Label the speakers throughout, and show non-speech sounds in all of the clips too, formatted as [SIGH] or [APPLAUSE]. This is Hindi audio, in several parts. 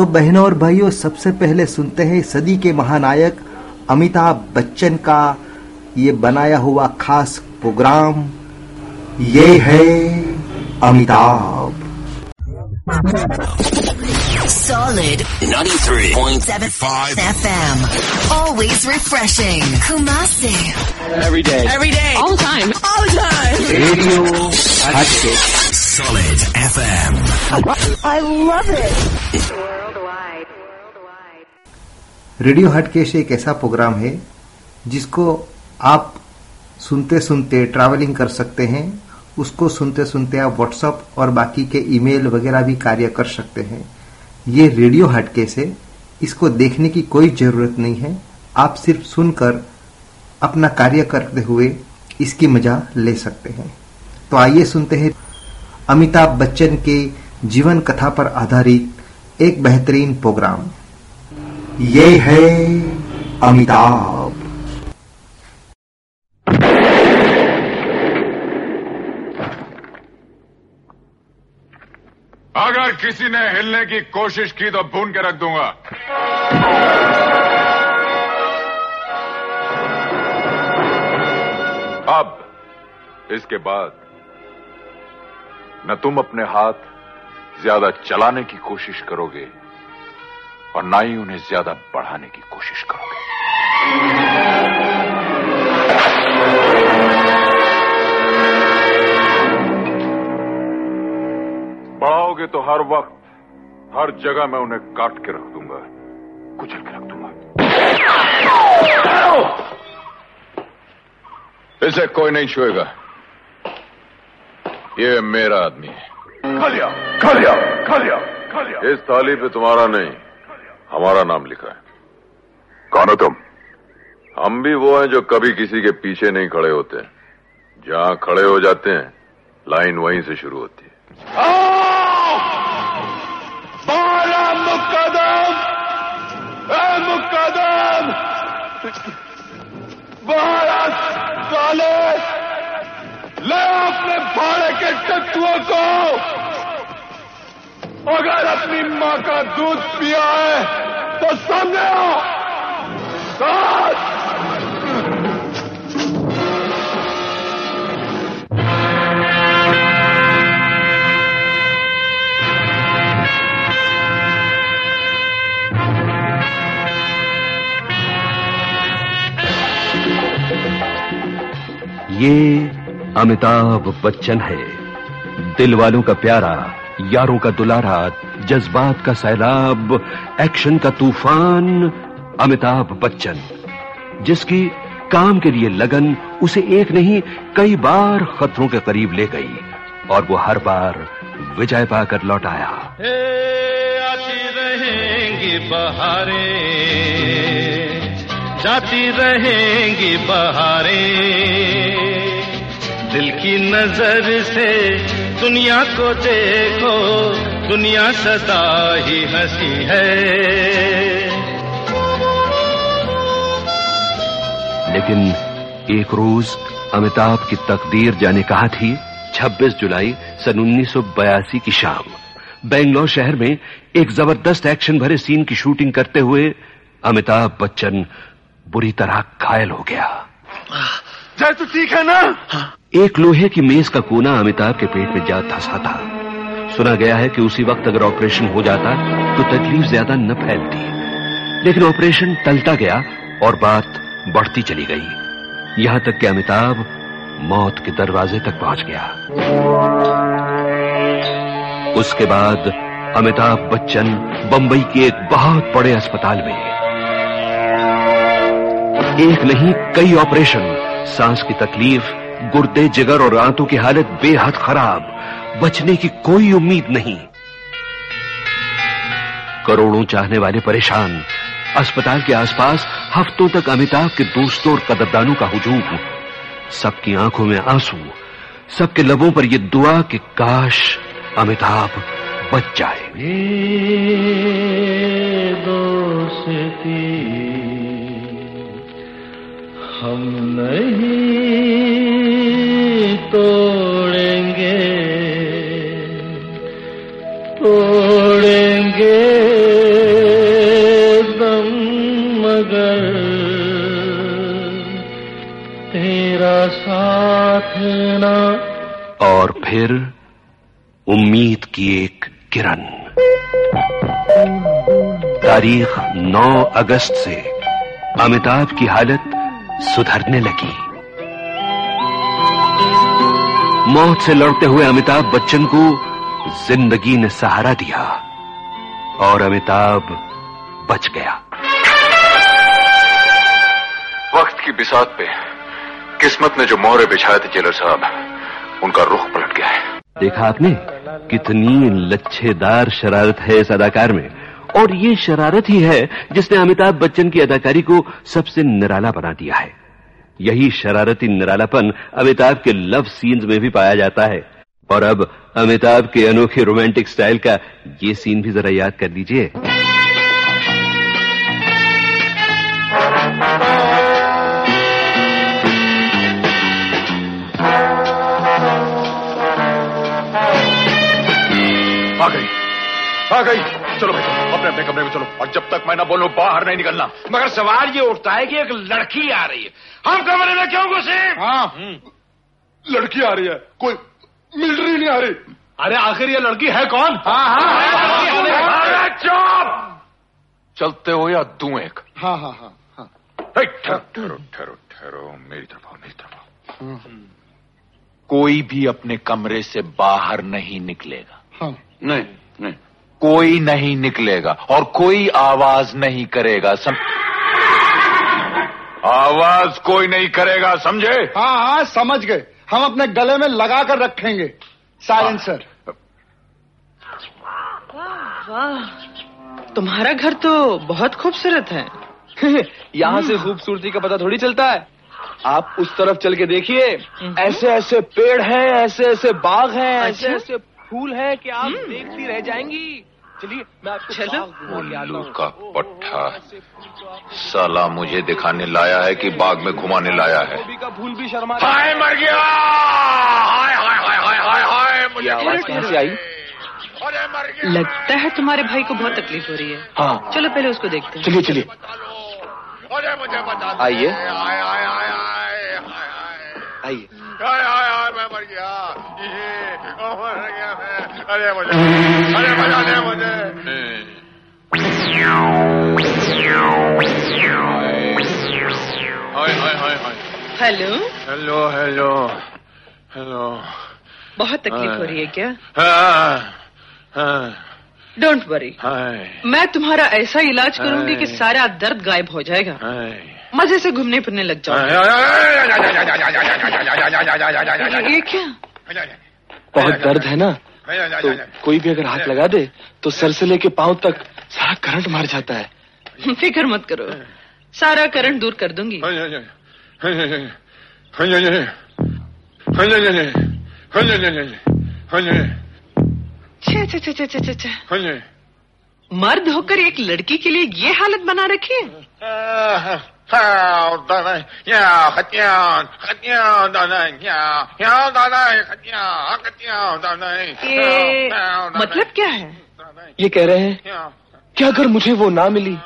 Speaker 1: तो बहनों और भाइयों सबसे पहले सुनते हैं सदी के महानायक अमिताभ बच्चन का ये बनाया हुआ खास प्रोग्राम ये है Amitabh
Speaker 2: Solid 93.75 FM. Always refreshing. Kumasi.
Speaker 3: Every day.
Speaker 4: Every day. All the time. All the time.
Speaker 1: Radio हटके
Speaker 2: Solid FM.
Speaker 4: I love it.
Speaker 1: Radio Hatkesh एक ऐसा प्रोग्राम है जिसको आप सुनते सुनते ट्रैवलिंग कर सकते हैं। उसको सुनते सुनते आप व्हाट्सअप और बाकी के ईमेल वगैरह भी कार्य कर सकते हैं। ये रेडियो हटकेश है। इसको देखने की कोई ज़रूरत नहीं है। आप सिर्फ़ सुनकर अपना कार्य करते हुए इसकी मज़ा ले सकते हैं। तो आइए सुनते हैं अमिताभ बच्चन के जीवन कथा पर आधारित एक बेहतरीन प्रोग्राम। ये है अमिताभ।
Speaker 5: अगर किसी ने हिलने की कोशिश की तो भून के रख दूँगा। अब, इसके बाद न तुम अपने हाथ ज़्यादा चलाने की कोशिश करोगे और ना ही उन्हें ज़्यादा बढ़ाने की कोशिश करोगे। बढ़ाओगे तो हर वक्त, हर जगह मैं उन्हें काट के रख दूँगा, कुचल के रख दूँगा। इसे कोई नहीं छुएगा। ये मेरा आदमी है। खा लिया खा लिया खा लिया खा लिया इस थाली पे तुम्हारा नहीं हमारा नाम लिखा है। कौन हो तुम? हम भी वो हैं जो कभी किसी के पीछे नहीं खड़े होते जहाँ खड़े हो जाते हैं लाइन वहीं से शुरू होती है। बाला मुकदम! ए मुकदम! बाला साले ले अपने भाड़े के टट्टुओं को अगर अपनी माँ का दूध पिया है तो सामने आओ।
Speaker 3: ये अमिताभ बच्चन है। दिल वालों का प्यारा, यारों का दुलारा, जज्बात का सैलाब, एक्शन का तूफ़ान, अमिताभ बच्चन। जिसकी काम के लिए लगन उसे एक नहीं, कई बार खतरों के करीब ले गई और वो हर बार विजय पाकर लौट आया।
Speaker 6: आती रहेंगी बहारें, जाती रहेंगी बहारें। दिल की नज़र से दुनिया को देखो दुनिया सदा ही हँसी है।
Speaker 3: लेकिन एक रोज अमिताभ की तकदीर जाने कहा थी? 26 जुलाई सन 1982 की शाम। बेंगलोर शहर में एक ज़बरदस्त एक्शन भरे सीन की शूटिंग करते हुए अमिताभ बच्चन बुरी तरह घायल हो गया।
Speaker 5: जय तू ठीक है ना?
Speaker 3: एक लोहे की मेज का कोना अमिताभ के पेट में जा धंसा था। सुना गया है कि उसी वक्त अगर ऑपरेशन हो जाता तो तकलीफ़ ज़्यादा न फैलती। लेकिन ऑपरेशन टलता गया और बात बढ़ती चली गई। यहाँ तक कि अमिताभ मौत के दरवाजे तक पहुँच गया। उसके बाद अमिताभ बच्चन बंबई के एक बहुत बड़े अस्पताल में एक नहीं, कई ऑपरेशन, सांस की तकलीफ़ गुर्दे, जिगर और आंतों की हालत बेहद खराब। बचने की कोई उम्मीद नहीं। करोड़ों चाहने वाले परेशान। अस्पताल के आसपास हफ्तों तक अमिताभ के दोस्तों और कदरदानों का हुजूम। सबकी आँखों में आँसू। सबके लबों पर यह दुआ कि काश अमिताभ बच जाए।
Speaker 6: दोस्ती हम नहीं तोड़ेंगे तोड़ेंगे दम मगर तेरा
Speaker 7: साथ ना।
Speaker 3: और फिर उम्मीद की एक किरण। तारीख 9 अगस्त से अमिताभ की हालत सुधरने लगी। मौत से लड़ते हुए अमिताभ बच्चन को ज़िंदगी ने सहारा दिया और अमिताभ बच गया।
Speaker 8: वक्त की बिसात पे किस्मत ने जो मोहरे बिछाए थे जेलर साहब उनका रुख पलट गया है।
Speaker 3: देखा आपने कितनी लच्छेदार शरारत है इस अदाकार में। और ये शरारत ही है जिसने अमिताभ बच्चन की अदाकारी को सबसे निराला बना दिया है। यही शरारती निरालापन अमिताभ के लव सीन्स में भी पाया जाता है। और अब अमिताभ के अनोखे रोमांटिक स्टाइल का ये सीन भी जरा याद कर लीजिए।
Speaker 8: आ गई। आ गई। चलो भाई चलो अपने अपने कमरे में चलो। और जब तक मैं ना बोलूँ बाहर नहीं निकलना।
Speaker 9: मगर सवाल ये उठता है कि एक लड़की आ रही है। हम कमरे में क्यों घुसे?
Speaker 10: हाँ। लड़की आ रही है। कोई मिलिट्री नहीं आ रही।
Speaker 9: अरे आखिर ये लड़की है कौन?
Speaker 10: हाँ हाँ।
Speaker 8: अरे चुप। चलते हो या दूँ एक?
Speaker 10: हाँ हाँ हाँ हाँ।
Speaker 8: ठहरो ठहरो ठहरो ठहरो मेरी तरफ़ आओ मेरी तरफ़ आओ। कोई भी अपने कमरे से बाहर नहीं निकलेगा।
Speaker 10: हाँ।
Speaker 8: नहीं नहीं। कोई नहीं निकलेगा और कोई आवाज़ नहीं करेगा सम... आवाज़ कोई नहीं करेगा समझे?
Speaker 10: हाँ हाँ समझ गए। हम अपने गले में लगा कर रखेंगे। साइलेंसर
Speaker 11: वाह तुम्हारा घर तो बहुत खूबसूरत है। [LAUGHS]
Speaker 12: यहाँ से खूबसूरती का पता थोड़ी चलता है। आप उस तरफ़ चल के देखिए। ऐसे ऐसे पेड़ हैं ऐसे ऐसे बाग हैं ऐसे
Speaker 11: अच्छा?
Speaker 12: ऐसे फूल हैं कि आप देखती रह जाएँगी। चलिए मैं आपको
Speaker 11: चलो।
Speaker 12: बाग घुमा के
Speaker 8: पट्टा। साला मुझे दिखाने लाया है कि बाग में घुमाने लाया है।
Speaker 12: फूल भी शर्मा
Speaker 8: हाय मर गया! हाय हाय हाय हाय हाय हाय मुझे
Speaker 12: आवाज़ कहाँ से आई
Speaker 11: लगता है तुम्हारे भाई को बहुत तकलीफ़ हो रही है।
Speaker 12: हाँ।
Speaker 11: चलो पहले उसको देखते हैं।
Speaker 12: चलिए चलिए।
Speaker 8: अरे मुझे बता।
Speaker 12: आइए।
Speaker 8: हाय हाय हाय हाय हाय
Speaker 12: आइए।
Speaker 8: हाय हाय मैं मर गया। ये, मर गया मैं। अरे मुझे अरे हाय हाय हाय हाय
Speaker 11: हेलो
Speaker 8: हेलो हेलो हेलो
Speaker 11: बहुत तकलीफ़ हो रही है क्या
Speaker 8: हाँ हाँ
Speaker 11: डोंट वरी मैं तुम्हारा ऐसा इलाज करूँगी कि सारा दर्द गायब हो जाएगा मज़े से घूमने फिरने लग जाओ ये क्या
Speaker 12: बहुत दर्द है ना तो कोई भी अगर हाथ लगा दे तो सर से लेके पाँव तक सारा करंट मार जाता है
Speaker 11: फ़िक्र मत करो सारा करंट दूर कर दूँगी मर्द होकर एक लड़की के लिए ये हालत बना रखी है ये मतलब क्या है?
Speaker 12: ये कह रहे हैं कि अगर मुझे वो ना मिली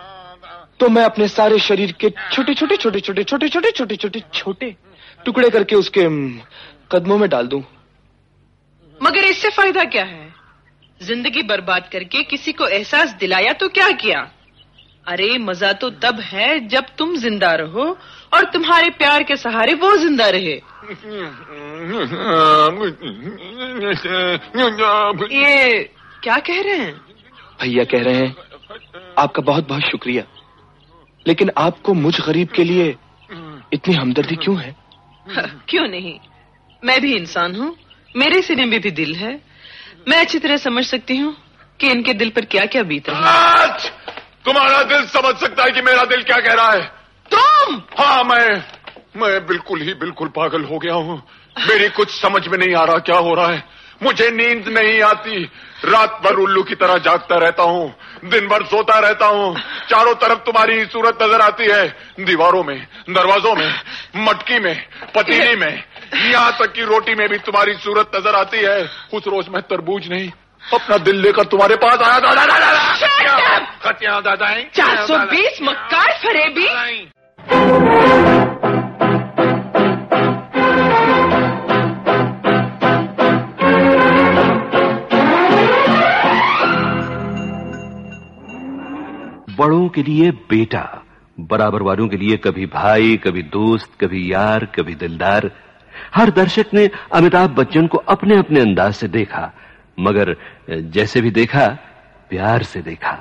Speaker 12: तो मैं अपने सारे शरीर के छोटे छोटे छोटे छोटे छोटे छोटे छोटे छोटे छोटे टुकड़े करके उसके कदमों में डाल दूँ।
Speaker 11: मगर इससे फ़ायदा क्या है? ज़िंदगी बर्बाद करके किसी को एहसास दिलाया तो क्या किया? अरे मज़ा तो तब है जब तुम ज़िंदा रहो और तुम्हारे प्यार के सहारे वो ज़िंदा रहे। ये क्या कह रहे हैं?
Speaker 12: भैया कह रहे हैं आपका बहुत बहुत शुक्रिया। लेकिन आपको मुझ गरीब के लिए इतनी हमदर्दी क्यों है? [LAUGHS]
Speaker 11: क्यों नहीं? मैं भी इंसान हूँ मेरे सीने में भी दिल है। मैं अच्छी तरह समझ सकती हूँ कि इनके दिल पर क्या क्या बीत रहा है।
Speaker 8: तुम्हारा दिल समझ सकता है कि मेरा दिल क्या कह रहा है।
Speaker 11: तुम?
Speaker 8: हाँ मैं मैं बिल्कुल ही बिल्कुल पागल हो गया हूँ। मेरी कुछ समझ में नहीं आ रहा क्या हो रहा है। मुझे नींद नहीं आती। रात भर उल्लू की तरह जागता रहता हूँ। दिन भर सोता रहता हूँ। चारों तरफ़ तुम्हारी सूरत नज़र आती है। दीवारों में दरवाजों में मटकी में पतीली में। यहाँ तक कि रोटी में भी तुम्हारी सूरत नज़र आती है। उस रोज मैं तरबूज नहीं अपना दिल लेकर तुम्हारे पास आया दादा दादा दादा।
Speaker 11: चार सौ बीस मक्कार फरेबी।
Speaker 3: बड़ों के लिए बेटा बराबर वालों के लिए कभी भाई कभी दोस्त कभी यार कभी दिलदार। हर दर्शक ने अमिताभ बच्चन को अपने अपने अंदाज से देखा। मगर जैसे भी देखा प्यार से देखा।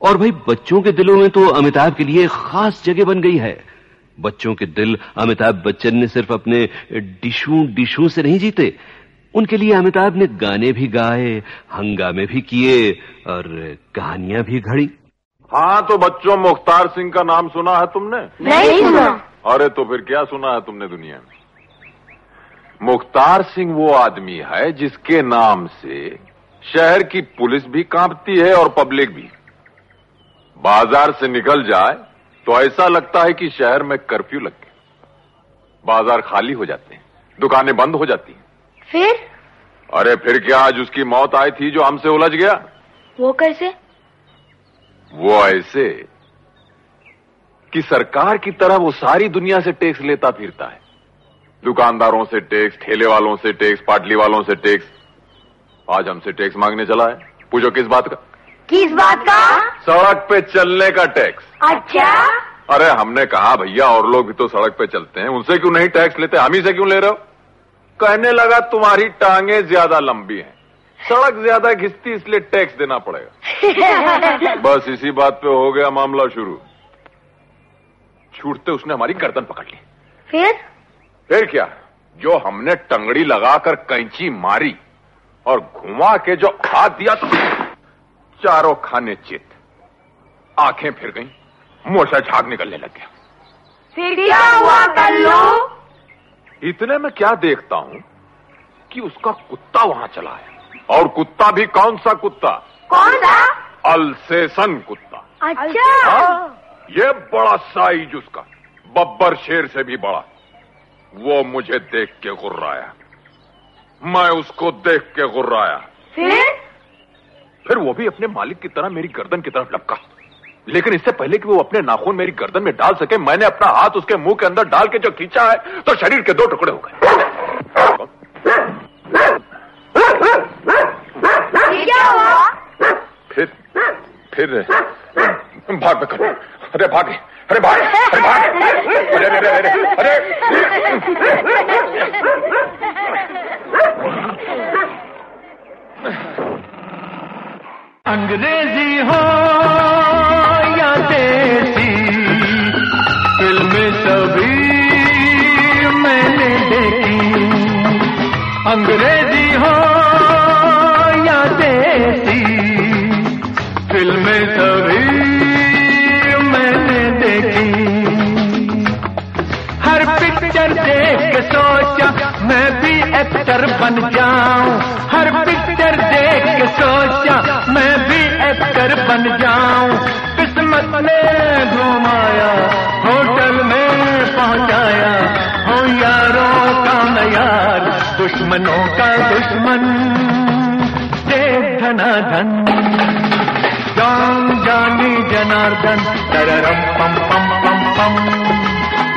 Speaker 3: और भाई बच्चों के दिलों में तो अमिताभ के लिए खास जगह बन गई है। बच्चों के दिल अमिताभ बच्चन ने सिर्फ़ अपने डिशू डिशू से नहीं जीते। उनके लिए अमिताभ ने गाने भी गाए हंगामे भी किए और कहानियाँ भी घड़ी।
Speaker 13: हाँ तो बच्चों मुख्तार सिंह का नाम सुना है तुमने?
Speaker 14: नहीं सुना।
Speaker 13: अरे तो फिर क्या सुना है तुमने दुनिया में? मुख्तार सिंह वो आदमी है जिसके नाम से शहर की पुलिस भी कांपती है और पब्लिक भी। बाज़ार से निकल जाए तो ऐसा लगता है कि शहर में कर्फ्यू लग गया। बाज़ार खाली हो जाते हैं दुकानें बंद हो जाती हैं।
Speaker 14: फिर?
Speaker 13: अरे फिर क्या आज उसकी मौत आई थी जो हमसे उलझ गया?
Speaker 14: वो कैसे?
Speaker 13: वो ऐसे कि सरकार की तरह वो सारी दुनिया से टैक्स लेता फिरता है। दुकानदारों से टैक्स ठेले वालों से टैक्स पाटली वालों से टैक्स। आज हमसे टैक्स मांगने चला है। पूछो किस बात का?
Speaker 14: किस बात का?
Speaker 13: सड़क पे चलने का टैक्स।
Speaker 14: अच्छा।
Speaker 13: अरे हमने कहा भैया और लोग भी तो सड़क पे चलते हैं। उनसे क्यों नहीं टैक्स लेते? हम ही से क्यों ले रहे हो? कहने लगा तुम्हारी टांगे ज़्यादा लंबी हैं। सड़क ज़्यादा घिसती इसलिए टैक्स देना पड़ेगा। [LAUGHS] बस इसी बात पे हो गया मामला शुरू। छूटते उसने हमारी गर्दन पकड़ ली।
Speaker 14: फिर?
Speaker 13: फिर क्या? जो हमने टंगड़ी लगाकर कैंची मारी और घुमा के जो हाथ दिया तो चारों खाने चित। आँखें फिर गईं मोटा झाग निकलने लग गया।
Speaker 14: फिर क्या हुआ कल्लू।
Speaker 13: इतने में क्या देखता हूँ कि उसका कुत्ता वहाँ चला है। और कुत्ता भी कौन सा कुत्ता?
Speaker 14: कौन सा
Speaker 13: अल्सेसन कुत्ता।
Speaker 14: अच्छा।
Speaker 13: हाँ, ये बड़ा साइज़ उसका बब्बर शेर से भी बड़ा। वो मुझे देख के गुर्राया। मैं उसको देख के गुर्राया।
Speaker 14: फिर?
Speaker 13: फिर वो भी अपने मालिक की तरह मेरी गर्दन की तरफ़ लपका। लेकिन इससे पहले कि वो अपने नाखून मेरी गर्दन में डाल सके मैंने अपना हाथ उसके मुँह के अंदर डाल के जो खींचा है तो शरीर के दो टुकड़े हो गए।
Speaker 14: क्या हुआ?
Speaker 13: फिर फिर भाग कर अरे भागे। अरे भाग अरे भाग अरे अरे अरे अरे।
Speaker 7: अंग्रेज़ी हो या देसी, फ़िल्म सभी मैंने देखी। अंग्रेज़ी पिक्चर देख सोचा मैं भी एक्टर बन जाऊँ। हर पिक्चर देख सोचा मैं भी एक्टर बन जाऊँ। किस्मत ने घुमाया, होटल में पहुँचाया। हो यारों का यार दुश्मनों का दुश्मन। देख धनाधन, जान जानी जनार्दन। तररम पम पम पम पम।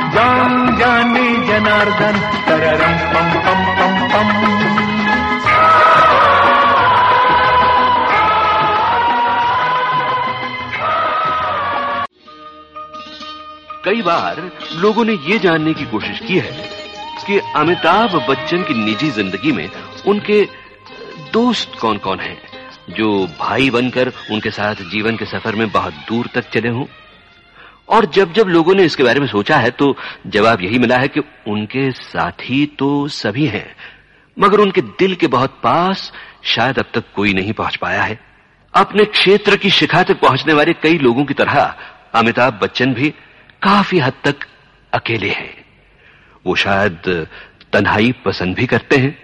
Speaker 7: जान जानी जनार्दन तररम पम पम पम पम
Speaker 3: कई बार लोगों ने ये जानने की कोशिश की है कि अमिताभ बच्चन की निजी ज़िंदगी में उनके दोस्त कौन-कौन हैं, जो भाई बनकर उनके साथ जीवन के सफ़र में बहुत दूर तक चले हों? और जब जब लोगों ने इसके बारे में सोचा है तो जवाब यही मिला है कि उनके साथी तो सभी हैं, मगर उनके दिल के बहुत पास शायद अब तक कोई नहीं पहुँच पाया है। अपने क्षेत्र की शिखा तक पहुँचने वाले कई लोगों की तरह अमिताभ बच्चन भी काफ़ी हद तक अकेले हैं। वो शायद तन्हाई पसंद भी करते हैं।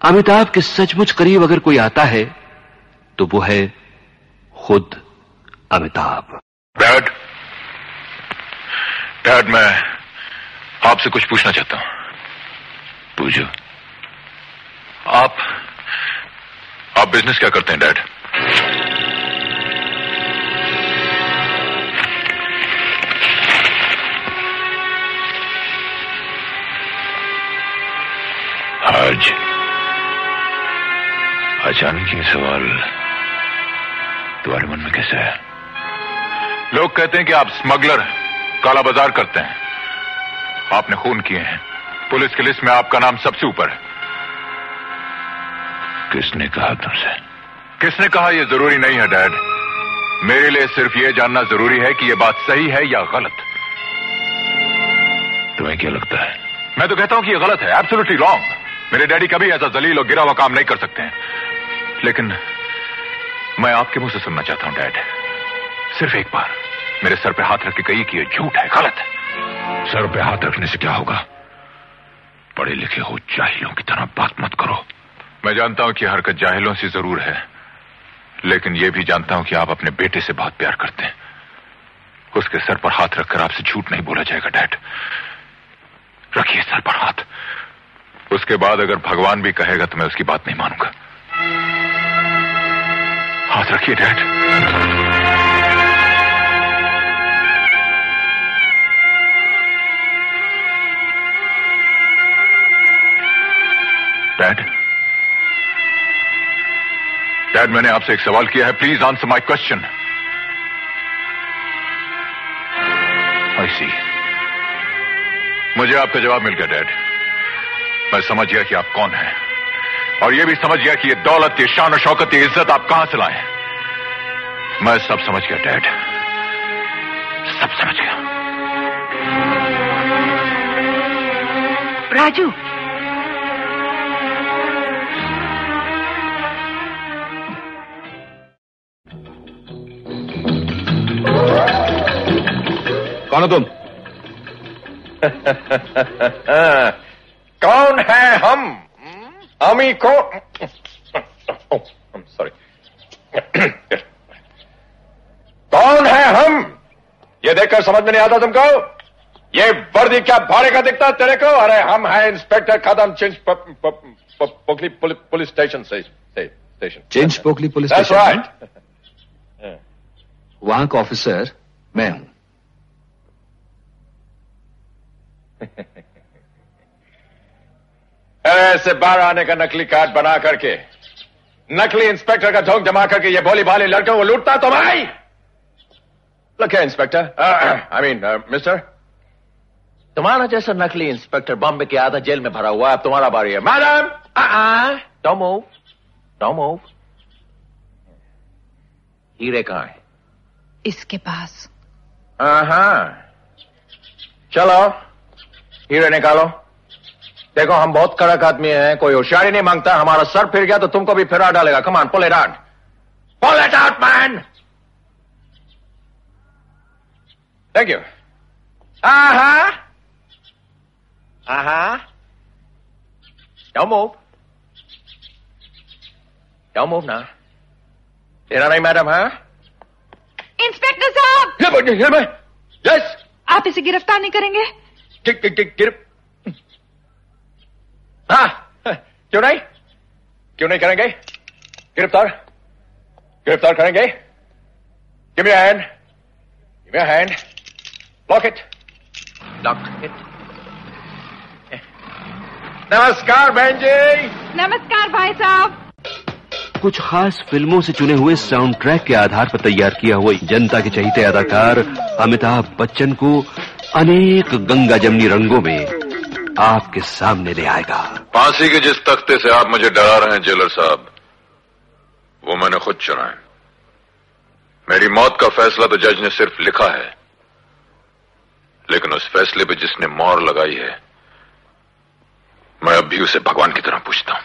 Speaker 3: अमिताभ के सचमुच करीब अगर कोई आता है तो वो है खुद अमिताभ।
Speaker 13: डैड मैं आपसे कुछ पूछना चाहता हूँ। पूछो। आप आप बिज़नेस क्या करते हैं डैड? आज अचानक ये सवाल तुम्हारे मन में कैसे है?
Speaker 8: लोग कहते हैं कि आप स्मगलर हैं। काला बाज़ार करते हैं। आपने खून किए हैं। पुलिस की लिस्ट में आपका नाम सबसे ऊपर है। किसने कहा तुमसे? किसने कहा यह ज़रूरी नहीं है डैड? मेरे लिए सिर्फ़ यह जानना ज़रूरी है कि यह बात सही है या गलत। तुम्हें क्या लगता है? मैं तो कहता हूँ कि यह गलत है। एब्सोल्युटली रॉन्ग मेरे डैडी कभी ऐसा जलील और गिरा हुआ काम नहीं कर सकते हैं। लेकिन मैं आपके मुँह से सुनना चाहता हूँ डैड। सिर्फ़ एक बार। मेरे सर पे हाथ रख के कही कि यह झूठ है गलत है। सर पे हाथ रखने से क्या होगा? पढ़े लिखे हो जाहिलों की तरह बात मत करो। मैं जानता हूँ कि हरकत जाहिलों से ज़रूर है लेकिन यह भी जानता हूँ कि आप अपने बेटे से बहुत प्यार करते हैं। उसके सर पर हाथ रखकर आपसे झूठ नहीं बोला जाएगा डैड। रखिए सर पर हाथ। उसके बाद अगर भगवान भी कहेगा तो मैं उसकी बात नहीं मानूँगा। हाथ रखिए डैड। डैड मैंने आपसे एक सवाल किया है। प्लीज़ आंसर माई क्वेश्चन मुझे आपका जवाब मिल गया डैड मैं समझ गया कि आप कौन हैं। और यह भी समझ गया कि ये दौलत, ये शान और शौकत, ये इज़्ज़त आप कहाँ से लाए मैं सब समझ गया डैड सब समझ गया।
Speaker 15: राजू
Speaker 16: कौन हो तुम
Speaker 17: कौन है हम? हम ही को सॉरी कौन है हम? ये देखकर समझ में नहीं आता तुमको? ये वर्दी क्या भाड़े का दिखता है तेरे को? अरे हम हैं inspector Kadam Chinch Pokhli police station से स्टेशन।
Speaker 18: चिंच पोखली पुलिस स्टेशन
Speaker 17: right.
Speaker 18: वहाँ का ऑफिसर मैं हूँ। [LAUGHS]
Speaker 17: ऐसे बाहर आने का नकली कार्ड बना करके नकली इंस्पेक्टर का झोंक जमा करके ये भोली भाली लड़कों को लूटता तो भाई। लखे इंस्पेक्टर। आई मीन मिस्टर तुम्हारा जैसा नकली इंस्पेक्टर बॉम्बे के आधा जेल में भरा हुआ है अब तुम्हारा बारी है। Madam! Don't move don't move हीरे कहाँ है?
Speaker 15: इसके पास।
Speaker 17: हाँ चलो। हीरे निकालो। देखो हम बहुत कड़क आदमी हैं कोई होशियारी नहीं माँगता हमारा सर फिर गया तो तुमको भी फिरा डालेगा। Come on pull it out pull it out man thank you आहा आहा Don't move. Don't move now. तेरा नहीं मैडम है?
Speaker 15: इंस्पेक्टर साहब!
Speaker 17: ये ये मैं यस
Speaker 15: आप इसे गिरफ़्तार नहीं करेंगे?
Speaker 17: गिर गिर गिर गिर हाँ क्यों नहीं? क्यों नहीं करेंगे? गिरफ़्तार गिरफ़्तार करेंगे? Give me hand give me hand lock it lock it नमस्कार बहन जी।
Speaker 15: नमस्कार भाई साहब।
Speaker 3: कुछ खास फ़िल्मों से चुने हुए साउंड ट्रैक के आधार पर तैयार किया हुआ जनता के चहीते अदाकार अमिताभ बच्चन को अनेक गंगा जमनी रंगों में आपके सामने ले आएगा।
Speaker 8: फांसी के जिस तख्ते से आप मुझे डरा रहे हैं, जेलर साहब, वो मैंने खुद चुना है। मेरी मौत का फैसला तो जज ने सिर्फ़ लिखा है, लेकिन उस फैसले पे जिसने मोर लगाई है, मैं अब भी उसे भगवान की तरह पूछता हूँ।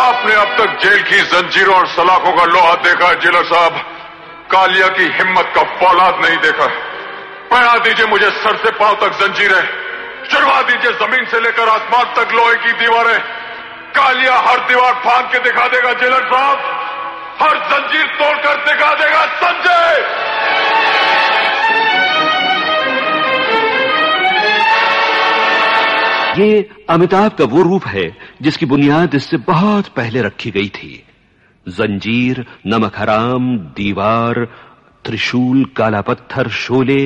Speaker 8: आपने अब तक जेल की जंजीरों और सलाखों का लोहा देखा है, जेलर साहब। कालिया की हिम्मत का फौलाद नहीं देखा पहना दीजिए मुझे सर से पाँव तक जंजीरें। चढ़वा दीजिए ज़मीन से लेकर आसमान तक लोहे की दीवारें। कालिया हर दीवार फांद के दिखा देगा, जेलर साहब। हर जंजीर तोड़कर दिखा देगा, संजय!
Speaker 3: ये अमिताभ का वो रूप है जिसकी बुनियाद इससे बहुत पहले रखी गई थी। जंजीर नमक हराम दीवार, त्रिशूल काला पत्थर शोले,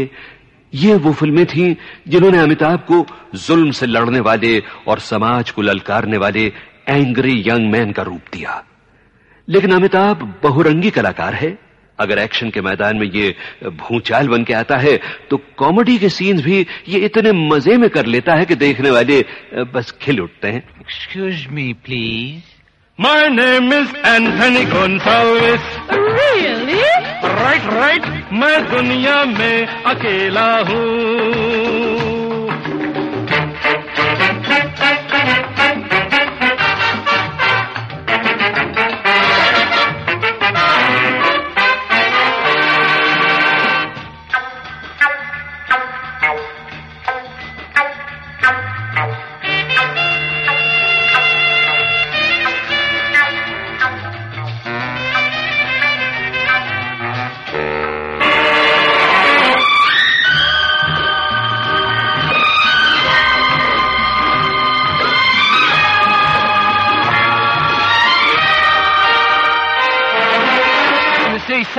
Speaker 3: ये वो फ़िल्में थीं जिन्होंने अमिताभ को जुल्म से लड़ने वाले और समाज को ललकारने वाले एंग्री यंग मैन का रूप दिया। लेकिन अमिताभ बहुरंगी कलाकार है। अगर एक्शन के मैदान में ये भूचाल बन के आता है तो कॉमेडी के सीन्स भी ये इतने मज़े में कर लेता है कि देखने वाले बस खिल उठते हैं।
Speaker 4: Excuse me please
Speaker 6: My name is Anthony Gonzalez.
Speaker 19: Really?
Speaker 6: Right, right. मैं दुनिया में अकेला हूँ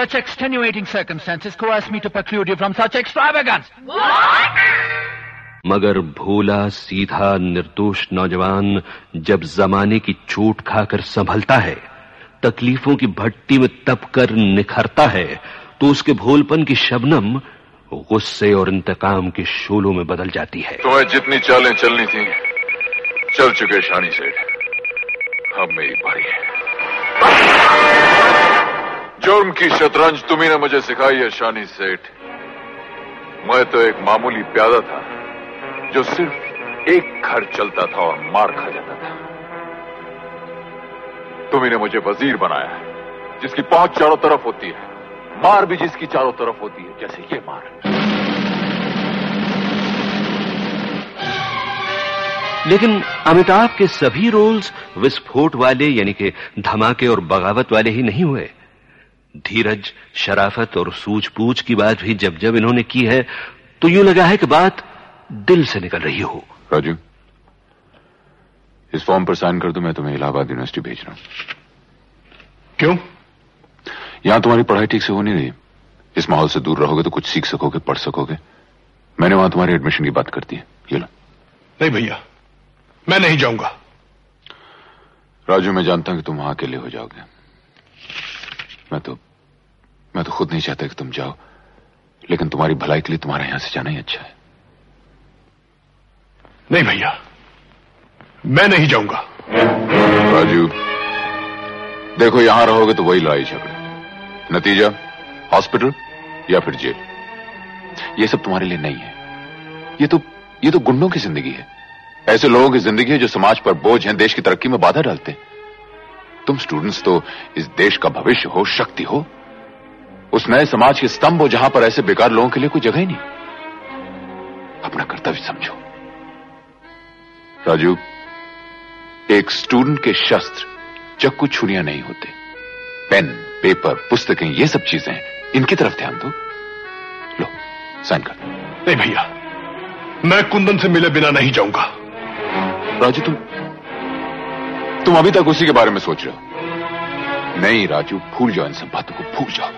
Speaker 4: such extenuating circumstances coerce me to preclude you from such extravagance. What?
Speaker 3: मगर भोला सीधा निर्दोष नौजवान जब जमाने की चोट खाकर संभलता है तकलीफों की भट्टी में तपकर निखरता है तो उसके भोलपन की शबनम गुस्से और इंतकाम के शोलों में बदल जाती है
Speaker 8: तुम्हें जितनी चालें चलनी थी चल चुके शानी से अब मेरी बारी है जुर्म की शतरंज तुम्ही ने मुझे सिखाई है, शानी सेठ। मैं तो एक मामूली प्यादा था, जो सिर्फ़ एक घर चलता था और मार खा जाता था। तुम्ही ने मुझे वज़ीर बनाया है, जिसकी पहुँच चारों तरफ़ होती है। मार भी जिसकी चारों तरफ़ होती है, जैसे ये मार
Speaker 3: लेकिन अमिताभ के सभी रोल्स विस्फोट वाले, यानी कि धमाके और बगावत वाले ही नहीं हुए। धीरज शराफत और सूझबूझ की बात भी जब जब इन्होंने की है तो यूँ लगा है कि बात दिल से निकल रही हो।
Speaker 8: राजू इस फॉर्म पर साइन कर दो मैं तुम्हें इलाहाबाद यूनिवर्सिटी भेज रहा हूँ।
Speaker 20: क्यों?
Speaker 8: यहाँ तुम्हारी पढ़ाई ठीक से हो नहीं। रही इस माहौल से दूर रहोगे तो कुछ सीख सकोगे पढ़ सकोगे। मैंने वहाँ तुम्हारी एडमिशन की बात कर दी है। ये लो।
Speaker 20: नहीं भैया मैं नहीं जाऊँगा।
Speaker 8: राजू मैं जानता हूँ कि तुम वहाँ अकेले हो जाओगे। मैं तो मैं तो खुद नहीं चाहता कि तुम जाओ लेकिन तुम्हारी भलाई के लिए तुम्हारा यहाँ से जाना ही अच्छा है।
Speaker 20: नहीं भैया मैं नहीं जाऊँगा।
Speaker 8: राजू देखो यहाँ रहोगे तो वही लड़ाई झगड़े। नतीजा हॉस्पिटल या फिर जेल। ये सब तुम्हारे लिए नहीं है। ये तो ये तो गुंडों की ज़िंदगी है। ऐसे लोगों की ज़िंदगी है जो समाज पर बोझ है देश की तरक्की में बाधा डालते हैं। तुम स्टूडेंट्स तो इस देश का भविष्य हो शक्ति हो उस नए समाज के स्तंभ हो जहाँ पर ऐसे बेकार लोगों के लिए कोई जगह ही नहीं। अपना कर्तव्य समझो। राजू एक स्टूडेंट के शस्त्र चक्कू छुरियाँ नहीं होते। पेन पेपर पुस्तकें ये सब चीज़ें इनकी तरफ़ ध्यान दो। लो साइन कर।
Speaker 20: नहीं भैया मैं कुंदन से मिले बिना नहीं जाऊँगा।
Speaker 8: राजू तुम तुम अभी तक उसी के बारे में सोच रहे हो। नहीं राजू भूल जाओ इन सब बातों को भूल जाओ।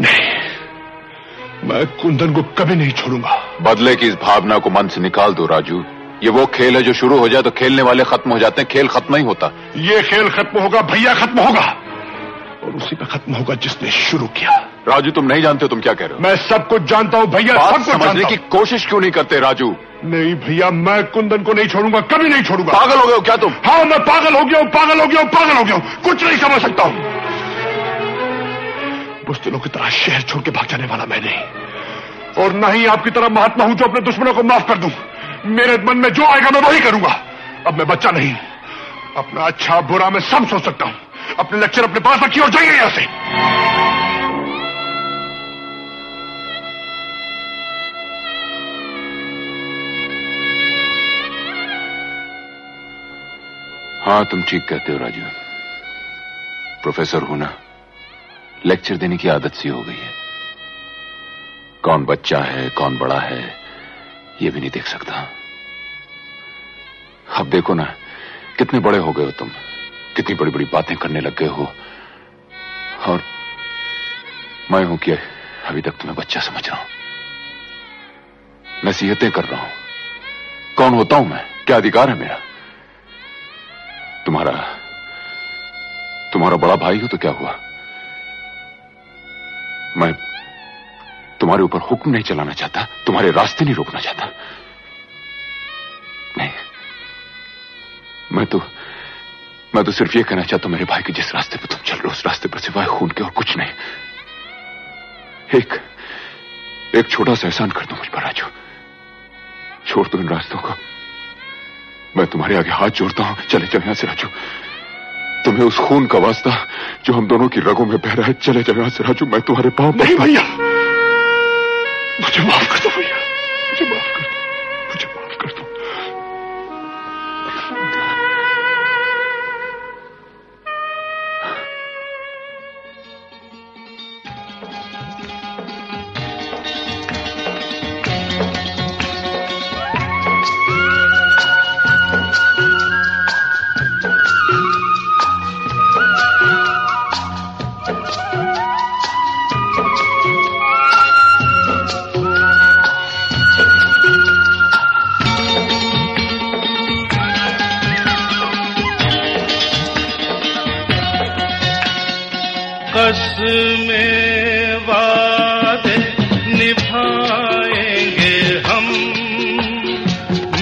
Speaker 20: नहीं। मैं कुंदन को कभी नहीं छोड़ूँगा।
Speaker 8: बदले की इस भावना को मन से निकाल दो राजू। ये वो खेल है जो शुरू हो जाए तो खेलने वाले खत्म हो जाते हैं। खेल खत्म नहीं होता।
Speaker 20: ये खेल खत्म होगा भैया खत्म होगा। और उसी पे खत्म होगा जिसने शुरू किया।
Speaker 8: राजू तुम नहीं जानते हो तुम क्या कह रहे हो।
Speaker 20: मैं सब कुछ जानता हूँ भैया सब कुछ
Speaker 8: समझने की कोशिश क्यों नहीं करते राजू?
Speaker 20: नहीं भैया मैं कुंदन को नहीं छोड़ूँगा कभी नहीं छोड़ूँगा।
Speaker 8: पागल हो गए हो क्या तुम?
Speaker 20: हाँ मैं पागल हो गया हूँ पागल हो गया हूँ पागल हो गया हूँ। कुछ नहीं समझ सकता हूँ। बुजदिलों की तरह शहर छोड़ के भाग जाने वाला मैं नहीं। और ना ही आपकी तरह महात्मा हूँ जो अपने दुश्मनों को माफ़ कर दूँ। मेरे मन में जो आएगा मैं वही करूँगा। अब मैं बच्चा नहीं अपना अच्छा बुरा मैं सब सोच सकता हूँ। अपने लेक्चर अपने पास रखिए और जाइए यहाँ से।
Speaker 8: हाँ तुम ठीक कहते हो, राजू। प्रोफेसर हूँ ना। लेक्चर देने की आदत सी हो गई है। कौन बच्चा है, कौन बड़ा है, ये भी नहीं देख सकता। अब देखो ना, कितने बड़े हो गए हो तुम, कितनी बड़ी बड़ी बातें करने लग गए हो। और मैं हूँ कि अभी तक तुम्हें बच्चा समझ रहा हूँ। नसीहतें कर रहा हूँ। कौन होता हूँ मैं? क्या अधिकार है मेरा? तुम्हारा तुम्हारा बड़ा भाई हो तो क्या हुआ? मैं तुम्हारे ऊपर हुक्म नहीं चलाना चाहता, तुम्हारे रास्ते नहीं रोकना चाहता। नहीं, मैं तो मैं तो सिर्फ़ ये कहना चाहता हूँ, मेरे भाई के जिस रास्ते पर तुम चल रहे हो, उस रास्ते पर सिवाय खून के और कुछ नहीं। एक एक छोटा सा एहसान कर दो मुझ पर, राजू। छोड़ दो इन रास्तों को। मैं तुम्हारे आगे हाथ जोड़ता हूँ। चले जाओ यहाँ से, राजू। तुम्हें उस खून का वास्ता जो हम दोनों की रगों में बह रहा है चले जाओ यहाँ से। राजू मैं तुम्हारे पाँव
Speaker 9: नहीं भैया। मुझे माफ़ कर दो भैया। मुझे माफ़ कर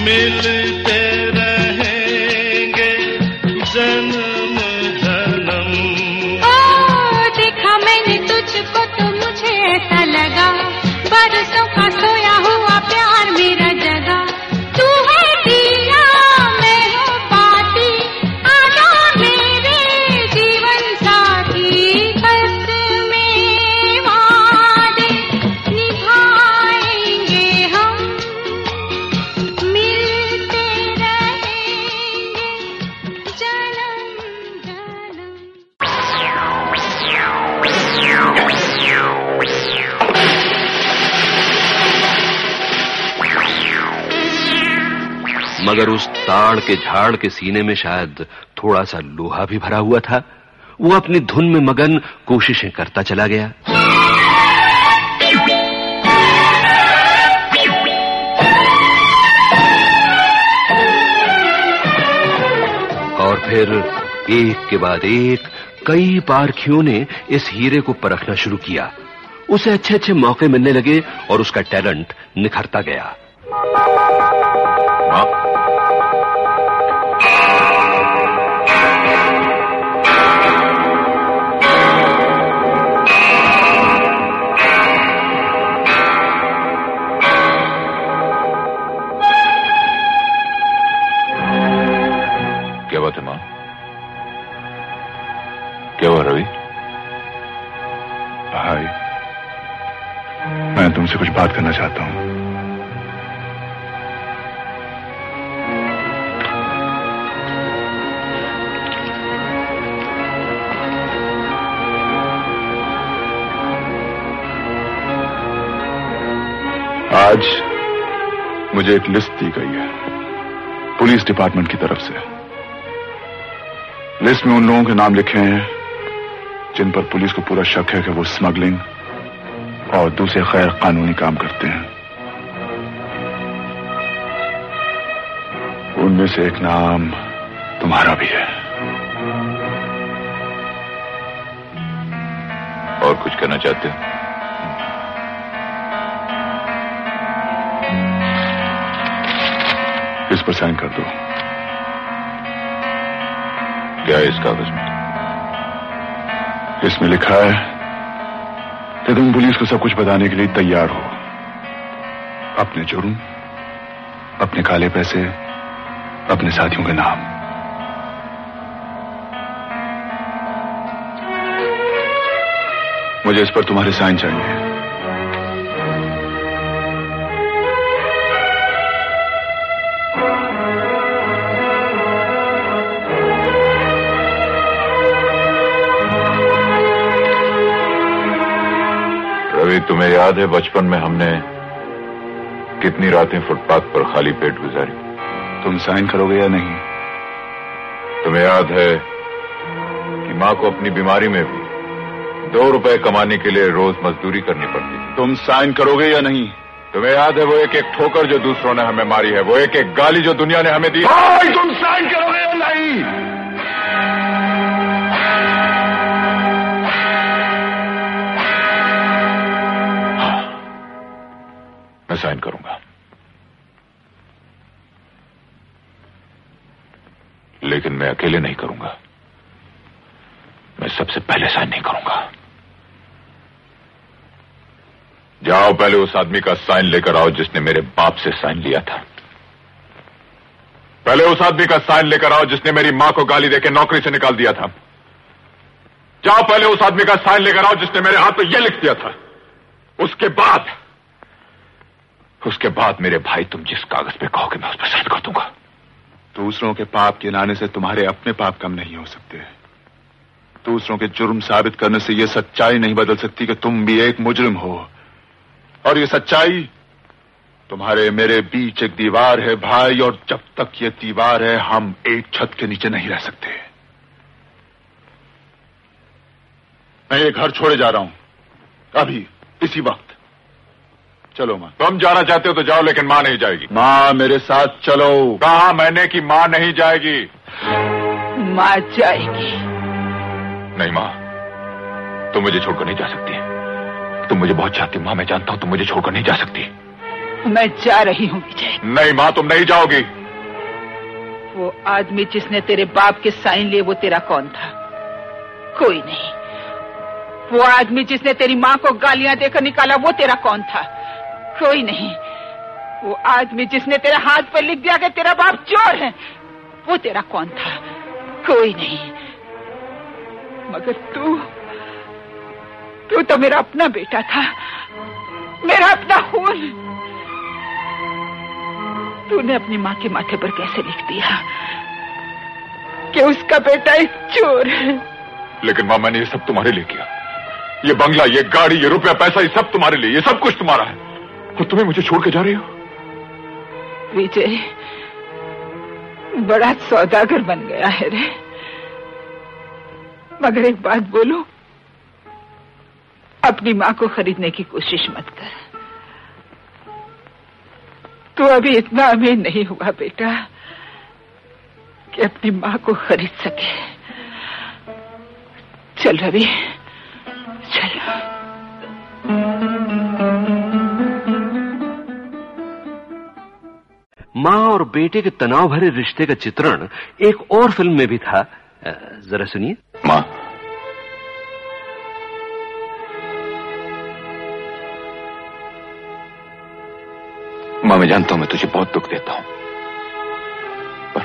Speaker 6: मिलते
Speaker 3: मगर उस ताड़ के झाड़ के सीने में शायद थोड़ा सा लोहा भी भरा हुआ था। वो अपनी धुन में मगन कोशिशें करता चला गया। और फिर एक के बाद एक कई पारखियों ने इस हीरे को परखना शुरू किया। उसे अच्छे अच्छे मौके मिलने लगे और उसका टैलेंट निखरता गया।
Speaker 9: तुमसे कुछ बात करना चाहता हूँ। आज मुझे एक लिस्ट दी गई है, पुलिस डिपार्टमेंट की तरफ़ से। लिस्ट में उन लोगों के नाम लिखे हैं, जिन पर पुलिस को पूरा शक है कि वो स्मगलिंग और दूसरे गैर कानूनी काम करते हैं। उनमें से एक नाम तुम्हारा भी है।
Speaker 8: और कुछ कहना चाहते हो?
Speaker 9: इस पर साइन कर दो।
Speaker 8: क्या है इस कागज़ में।
Speaker 9: इसमें लिखा है पुलिस को सब कुछ बताने के लिए तैयार हो। अपने जुर्म, अपने काले पैसे, अपने साथियों के नाम। मुझे इस पर तुम्हारे साइन चाहिए।
Speaker 8: तुम्हें याद है बचपन में हमने कितनी रातें फुटपाथ पर खाली पेट गुजारी।
Speaker 9: तुम साइन करोगे या नहीं?
Speaker 8: तुम्हें याद है कि माँ को अपनी बीमारी में भी दो रुपए कमाने के लिए रोज मजदूरी करनी पड़ती थी।
Speaker 9: तुम साइन करोगे या नहीं?
Speaker 8: तुम्हें याद है वो एक एक ठोकर जो दूसरों ने हमें मारी है वो एक एक गाली जो दुनिया ने हमें दी।
Speaker 9: तुम साइन करोगे या नहीं?
Speaker 21: मैं अकेले नहीं करूँगा। मैं सबसे पहले साइन नहीं करूँगा। जाओ पहले उस आदमी का साइन लेकर आओ जिसने मेरे बाप से साइन लिया था। पहले उस आदमी का साइन लेकर आओ जिसने मेरी माँ को गाली देकर नौकरी से निकाल दिया था। जाओ पहले उस आदमी का साइन लेकर आओ जिसने मेरे हाथ में यह लिख दिया था। उसके बाद उसके बाद मेरे भाई तुम जिस कागज़ पे कहोगे मैं उस पर साइन कर दूँगा।
Speaker 9: दूसरों के पाप गिनाने से तुम्हारे अपने पाप कम नहीं हो सकते। दूसरों के जुर्म साबित करने से यह सच्चाई नहीं बदल सकती कि तुम भी एक मुजरिम हो। और ये सच्चाई तुम्हारे मेरे बीच एक दीवार है भाई, और जब तक ये दीवार है, हम एक छत के नीचे नहीं रह सकते। मैं ये घर छोड़े जा रहा हूँ। अभी, इसी वक्त। चलो माँ।
Speaker 21: तुम जाना चाहते हो तो जाओ लेकिन माँ नहीं जाएगी।
Speaker 9: माँ मेरे साथ चलो।
Speaker 21: कहा मैंने कि माँ नहीं जाएगी?
Speaker 22: माँ जाएगी।
Speaker 21: नहीं माँ तुम मुझे छोड़कर नहीं जा सकती। तुम मुझे बहुत चाहती माँ मैं जानता हूँ तुम मुझे छोड़कर नहीं जा सकती।
Speaker 22: मैं जा रही हूँ विजय।
Speaker 21: नहीं माँ तुम नहीं जाओगी।
Speaker 22: वो आदमी जिसने तेरे बाप के साइन लिए वो तेरा कौन था? कोई नहीं। वो आदमी जिसने तेरी माँ को गालियाँ देकर निकाला वो तेरा कौन था? कोई नहीं। वो आदमी जिसने तेरे हाथ पर लिख दिया कि तेरा बाप चोर है, वो तेरा कौन था? कोई नहीं। मगर तू तू तो मेरा अपना बेटा था, मेरा अपना खून। तूने अपनी माँ के माथे पर कैसे लिख दिया कि उसका बेटा एक चोर है?
Speaker 21: लेकिन माँ मैंने ये सब तुम्हारे लिए किया। ये बंगला, ये गाड़ी, ये रुपया, पैसा, ये सब तुम्हारे लिए, ये सब कुछ तुम्हारा है। और तुम्हें मुझे छोड़ के जा रहे हो?
Speaker 22: विजय बड़ा सौदागर बन गया है रे। मगर एक बात बोलो, अपनी माँ को खरीदने की कोशिश मत कर। तू अभी इतना अमीर नहीं हुआ बेटा, कि अपनी माँ को खरीद सके। चल रवि।
Speaker 3: माँ और बेटे के तनाव भरे रिश्ते का चित्रण एक और फ़िल्म में भी था। जरा सुनिए।
Speaker 21: माँ। माँ, मैं जानता हूँ, मैं तुझे बहुत दुख देता हूँ। पर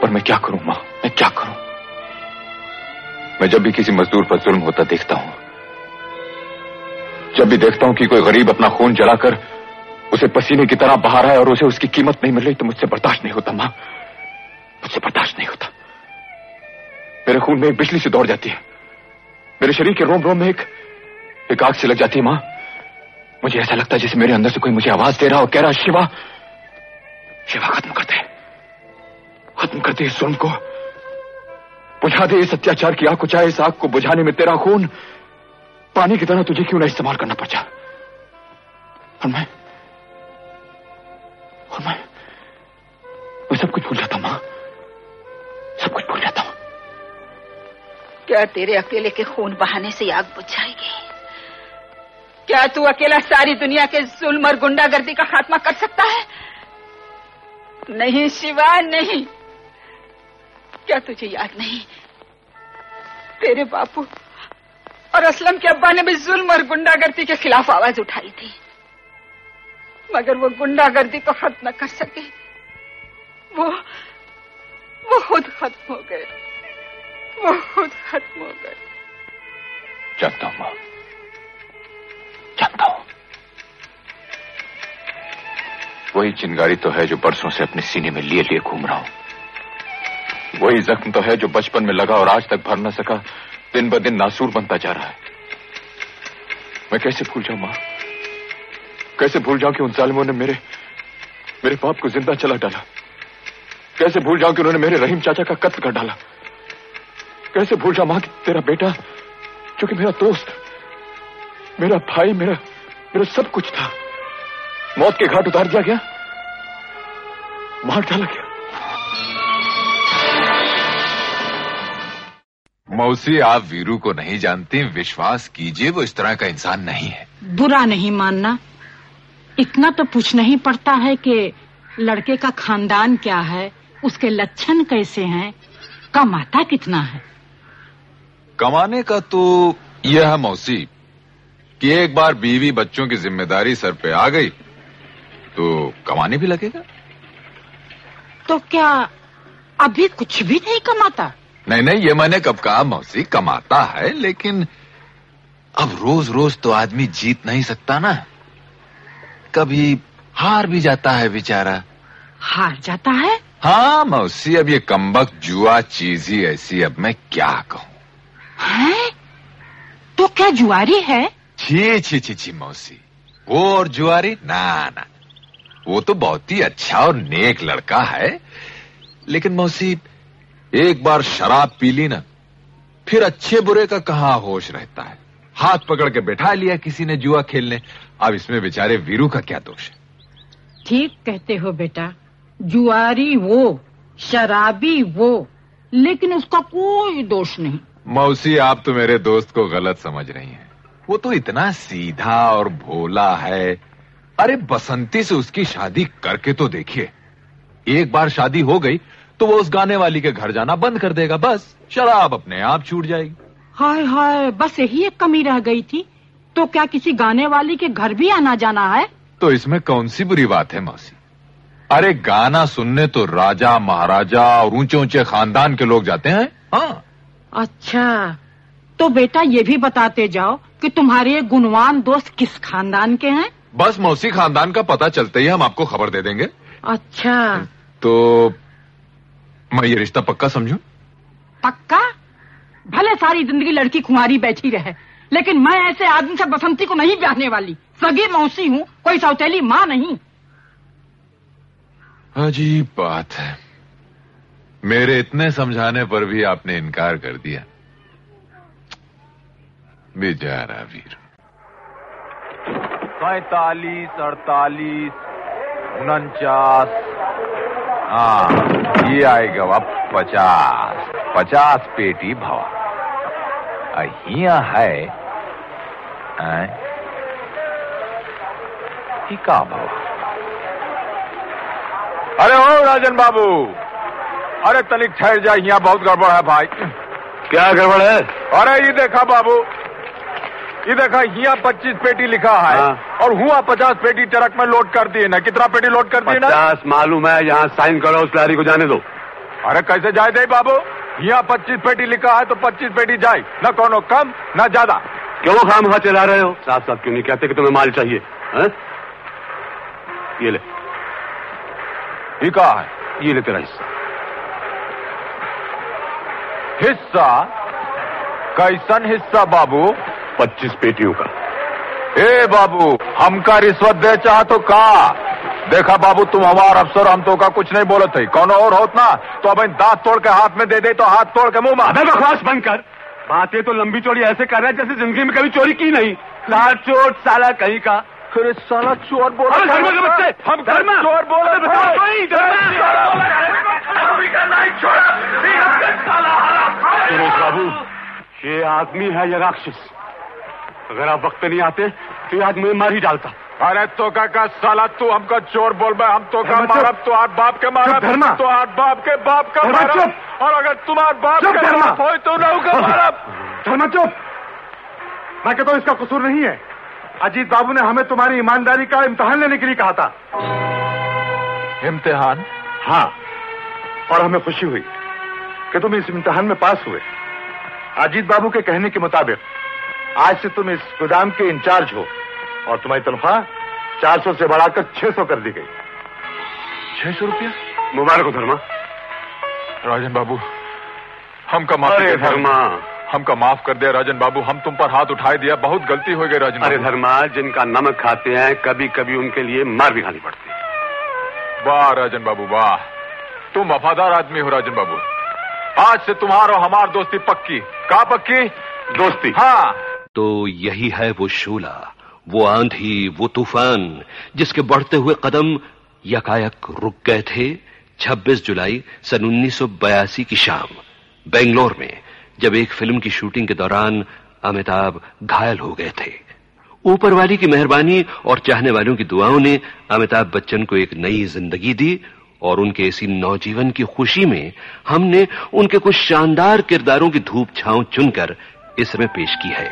Speaker 21: पर मैं क्या करूँ, माँ? मैं क्या करूँ? मैं जब भी किसी मजदूर पर जुल्म होता देखता हूँ, जब भी देखता हूँ कि कोई गरीब अपना खून जलाकर उसे पसीने की तरह बहा रहा है और उसे उसकी कीमत नहीं मिल रही तो मुझसे बर्दाश्त नहीं होता, माँ। मुझसे बर्दाश्त नहीं होता। मेरे खून में एक बिजली से दौड़ जाती है। मेरे शरीर के रोम रोम में एक एक आग से लग जाती है, माँ। मुझे ऐसा लगता है जैसे मेरे अंदर से कोई मुझे आवाज़ दे रहा हो, कह रहा शिवा शिवा खत्म कर दे। खत्म कर दे इस जुल्म को। बुझा दे इस अत्याचार की आग को, चाहे इस आग को बुझाने में तेरा खून पानी की तरह तुझे क्यों ना इस्तेमाल करना पड़ जाए और मैं और मैं मैं सब कुछ भूल जाता हूँ, माँ। सब कुछ भूल जाता हूँ।
Speaker 22: क्या तेरे अकेले के खून बहाने से आग बुझ जाएगी क्या तू अकेला सारी दुनिया के जुल्म और गुंडागर्दी का खात्मा कर सकता है? नहीं, शिवा, नहीं। क्या तुझे याद नहीं? तेरे बापू और असलम के अब्बा ने भी जुल्म और गुंडागर्दी के खिलाफ आवाज़ उठाई थी। मगर वो गुंडागर्दी को खत्म न कर सके। वो वो खुद खत्म हो गए। वो खुद खत्म हो गए।
Speaker 21: जानता हूँ, माँ। जानता हूँ। वही चिंगारी तो है जो बरसों से अपने सीने में लिए लिए घूम रहा हूँ। वही जख्म तो है जो बचपन में लगा और आज तक भर न सका। दिन ब दिन नासूर बनता जा रहा है। मैं कैसे भूल जाऊँ, माँ? कैसे भूल जाऊँ कि उन जालिमों ने मेरे मेरे बाप को ज़िंदा चला डाला? कैसे भूल जाऊँ कि उन्होंने मेरे रहीम चाचा का कत्ल कर डाला? कैसे भूल जाऊँ माँ कि तेरा बेटा जो कि मेरा दोस्त मेरा भाई मेरा मेरा सब कुछ था मौत के घाट उतार दिया गया? मार डाला गया?
Speaker 23: मौसी आप वीरू को नहीं जानती विश्वास कीजिए वो इस तरह का इंसान नहीं है।
Speaker 24: बुरा नहीं मानना। इतना तो पूछना ही पड़ता है कि लड़के का खानदान क्या है? उसके लक्षण कैसे हैं? कमाता कितना है?
Speaker 8: कमाने का तो यह है मौसी कि एक बार बीवी बच्चों की ज़िम्मेदारी सर पे आ गई तो कमाने भी लगेगा।
Speaker 24: तो क्या अभी कुछ भी नहीं कमाता?
Speaker 8: नहीं नहीं ये मैंने कब कहा मौसी कमाता है लेकिन अब रोज रोज तो आदमी जीत नहीं सकता ना। कभी हार भी जाता है बेचारा।
Speaker 24: हार जाता है?
Speaker 8: हाँ मौसी अब ये कम्बक जुआ चीज़ ही ऐसी अब मैं क्या कहूँ?
Speaker 24: हैं? तो क्या जुआरी है?
Speaker 8: छी छी छी छी मौसी। वो और जुआरी? ना ना। वो तो बहुत ही अच्छा और नेक लड़का है। लेकिन मौसी एक बार शराब पी ली ना फिर अच्छे बुरे का कहाँ होश रहता है? हाथ पकड़ के बैठा लिया किसी ने जुआ खेलने। अब इसमें बेचारे वीरू का क्या दोष है?
Speaker 24: ठीक कहते हो बेटा जुआरी वो शराबी वो लेकिन उसका कोई दोष नहीं।
Speaker 8: मौसी आप तो मेरे दोस्त को गलत समझ रही हैं। वो तो इतना सीधा और भोला है। अरे बसंती से उसकी शादी करके तो देखिए। एक बार शादी हो गई तो वो उस गाने वाली के घर जाना बंद कर देगा बस। शराब अपने आप छूट जाएगी।
Speaker 24: हाय हाय बस यही एक कमी रह गई थी। तो क्या किसी गाने वाली के घर भी आना जाना है?
Speaker 8: तो इसमें कौन सी बुरी बात है मौसी? अरे गाना सुनने तो राजा महाराजा और ऊँचे ऊँचे खानदान के लोग जाते हैं। हाँ।
Speaker 24: अच्छा तो बेटा ये भी बताते जाओ कि तुम्हारे ये गुणवान दोस्त किस खानदान के हैं?
Speaker 8: बस मौसी खानदान का पता चलते ही हम आपको खबर दे देंगे।
Speaker 24: अच्छा।
Speaker 8: तो मैं ये रिश्ता पक्का समझू?
Speaker 24: पक्का? भले सारी ज़िंदगी लड़की कुंवारी बैठी रहे। लेकिन मैं ऐसे आदमी से बसंती को नहीं ब्याहने वाली। सगी मौसी हूँ कोई सौतेली माँ नहीं।
Speaker 8: अजीब बात है। मेरे इतने समझाने पर भी आपने इनकार कर दिया। बेचारा वीर।
Speaker 25: सैतालीस अड़तालीस उनचास। हाँ ये आएगा अब पचास। पचास पेटी भवा। अहिया है। हैं? ही का अरे हो राजन बाबू। अरे तनिक ठहर जाए यहाँ बहुत गड़बड़ है भाई।
Speaker 26: क्या गड़बड़ है?
Speaker 25: अरे ये देखा बाबू। ये देखा यहाँ पच्चीस पेटी लिखा है
Speaker 26: हाँ।
Speaker 25: और हुआ पचास पेटी ट्रक में लोड कर दिए ना। कितना पेटी लोड कर दिए ना?
Speaker 26: पचास मालूम है यहाँ साइन करो उस लारी को जाने दो।
Speaker 25: अरे कैसे जाए दे बाबू? यहाँ पच्चीस पेटी लिखा है तो पच्चीस पेटी जाए। न कोनो कम न ज़्यादा।
Speaker 26: क्यों खाम खा चला रहे हो? साफ़ साफ़ क्यों नहीं कहते कि तुम्हें माल चाहिए, हैं? ये ले।
Speaker 25: ये कहा है?
Speaker 26: ये ले तेरा हिस्सा।
Speaker 25: हिस्सा? कैसन हिस्सा, बाबू?
Speaker 26: पच्चीस पेटियों का।
Speaker 25: ए, बाबू, हमका रिश्वत दे चाह तो का? देखा, बाबू, तुम हमार अफसर, हम तो का कुछ नहीं बोलत कौन और होत ना तो अब दांत तोड़ के हाथ में दे दे तो हाथ तोड़ के मुँह में
Speaker 26: बकवास बंद कर। बातें तो लंबी चौड़ी ऐसे कर रहा है जैसे ज़िंदगी में कभी चोरी की नहीं। लाल चोट साला कहीं का।
Speaker 25: अरे साला चोर बोल
Speaker 26: अरे धर्मा के बच्चे
Speaker 25: हम
Speaker 26: धर्मा।
Speaker 25: चोर बोल
Speaker 26: बाबू ये आदमी है ये राक्षस। अगर आप वक्त पे नहीं आते तो ये आदमी मार ही डालता।
Speaker 25: अरे तो का का साला तू हमका चोर बोल मैं हम तो का मारब तो आठ बाप के मारब
Speaker 26: धर्मा।
Speaker 25: तो आठ बाप के बाप का मारब। और अगर तुम्हार बाप के
Speaker 26: धर्मा।
Speaker 25: हो तो नौ का मारब।
Speaker 10: धर्मा चुप। मैं कहता हूँ इसका कसूर नहीं है। अजीत बाबू ने हमें तुम्हारी ईमानदारी का इम्तहान लेने के लिए कहा था।
Speaker 25: इम्तिहान?
Speaker 10: हाँ और हमें खुशी हुई कि तुम इस इम्तिहान में पास हुए। अजीत बाबू के कहने के मुताबिक आज से तुम इस गोदाम के इंचार्ज हो। और तुम्हारी तनख्वाह चार सौ से बढ़ाकर छह सौ कर दी गई।
Speaker 25: छह सौ रुपया?
Speaker 26: मुबारक हो धर्मा।
Speaker 25: राजन बाबू हमका माफ़
Speaker 26: अरे धर्मा।
Speaker 25: हमका माफ़ कर दिया राजन बाबू हम तुम पर हाथ उठाए दिया बहुत गलती हो गई राजन
Speaker 26: अरे धर्मा जिनका नमक खाते हैं कभी कभी उनके लिए मार भी खानी पड़ती है।
Speaker 25: वाह राजन बाबू वाह। तुम वफादार आदमी हो राजन बाबू। आज से तुम्हारा और हमार दोस्ती पक्की। का पक्की?
Speaker 26: दोस्ती।
Speaker 25: हाँ।
Speaker 3: तो यही है वो शोला। वो आंधी, वो तूफ़ान, जिसके बढ़ते हुए कदम यकायक रुक गए थे 26 जुलाई सन 1982 की शाम, बेंगलोर में, जब एक फ़िल्म की शूटिंग के दौरान अमिताभ घायल हो गए थे। ऊपर वाली की मेहरबानी और चाहने वालों की दुआओं ने अमिताभ बच्चन को एक नई ज़िंदगी दी और उनके इसी नौजीवन की खुशी में हमने उनके कुछ शानदार किरदारों की धूप छांव चुनकर इस समय पेश की है।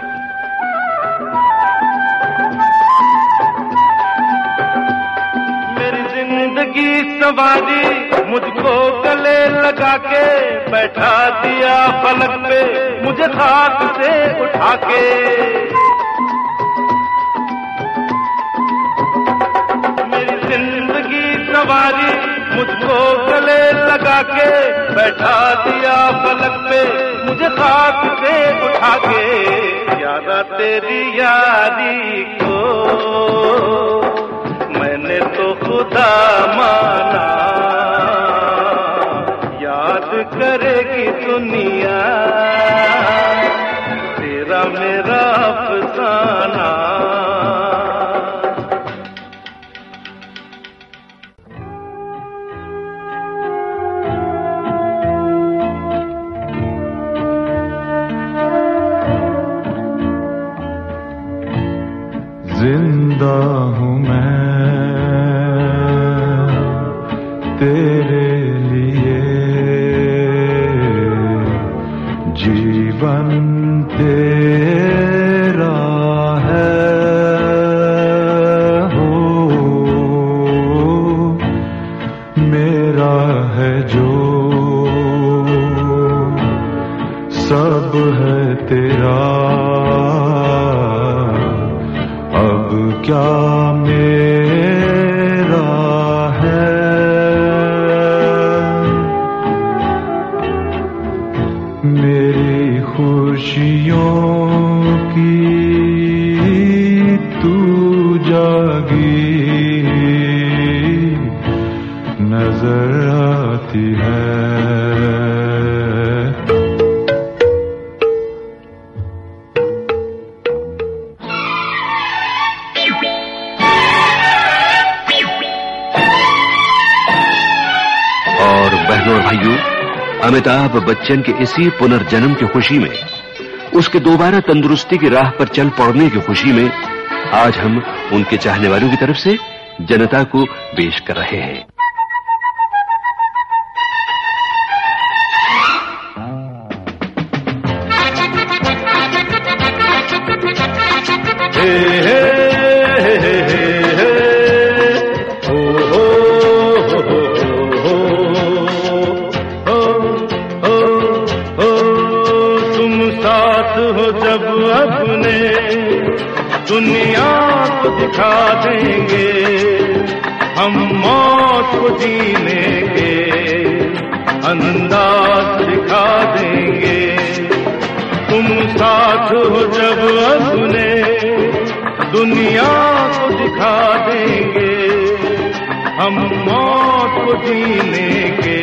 Speaker 6: सवारी मुझको गले लगा के बैठा दिया फलक पे, मुझे खाक से उठा के। मेरी ज़िंदगी सवारी मुझको गले लगा के बैठा दिया फलक पे, मुझे खाक से उठा के। यादा तेरी यारी को खुदा माना। याद करेगी दुनिया
Speaker 3: बच्चन के इसी पुनर्जन्म की खुशी में, उसके दोबारा तंदुरुस्ती की राह पर चल पड़ने की खुशी में, आज हम उनके चाहने वालों की तरफ़ से जनता को पेश कर रहे हैं।
Speaker 6: हे जीने के अंदाज दिखा देंगे। तुम साथ हो जब अपने दुनिया को दिखा देंगे। हम मौत को जीने के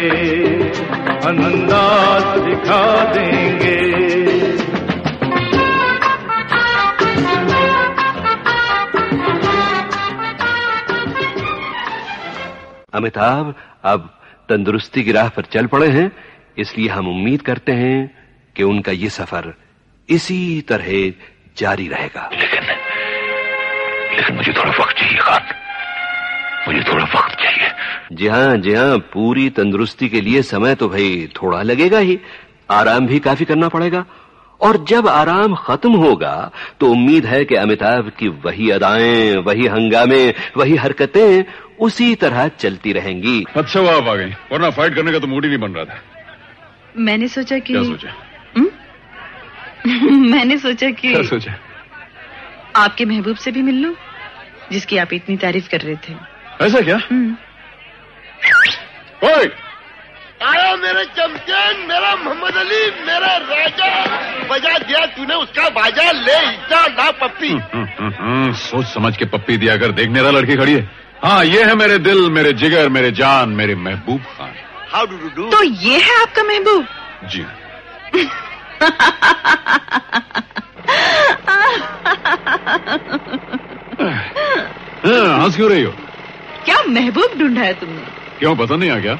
Speaker 6: अंदाज दिखा देंगे।
Speaker 3: अमिताभ अब तंदुरुस्ती की राह पर चल पड़े हैं इसलिए हम उम्मीद करते हैं कि उनका ये सफ़र इसी तरह जारी रहेगा।
Speaker 27: लेकिन लेकिन मुझे थोड़ा वक्त चाहिए खान। मुझे थोड़ा वक्त चाहिए।
Speaker 3: जी हाँ जी हाँ पूरी तंदुरुस्ती के लिए समय तो भाई थोड़ा लगेगा ही। आराम भी काफ़ी करना पड़ेगा। और जब आराम खत्म होगा तो उम्मीद है कि अमिताभ की वही अदाएँ वही हंगामे वही हरकतें उसी तरह चलती रहेंगी।
Speaker 9: अच्छा वो आप आ गई। वरना फाइट करने का तो मूड ही नहीं बन रहा था।
Speaker 11: मैंने सोचा कि
Speaker 9: क्या सोचा? [LAUGHS]
Speaker 11: मैंने सोचा कि
Speaker 9: क्या सोचा?
Speaker 11: आपके महबूब से भी मिल लूँ जिसकी आप इतनी तारीफ़ कर रहे थे।
Speaker 9: ऐसा क्या? ओए!
Speaker 13: आया मेरे चमचन मेरा मोहम्मद अली मेरा राजा। बजा दिया तूने उसका बाजा ले ला पप्पी।
Speaker 9: हम्म, सोच समझ के पप्पी दिया कर देखने रहा लड़की खड़ी है। हाँ ये है मेरे दिल मेरे जिगर मेरे जान मेरे महबूब Khan.
Speaker 13: How do do do
Speaker 11: तो ये है आपका महबूब?
Speaker 9: जी। [LAUGHS] हाँ, हंस क्यों रही हो?
Speaker 11: क्या महबूब ढूंढा है तुमने?
Speaker 9: क्यों पता नहीं आ गया?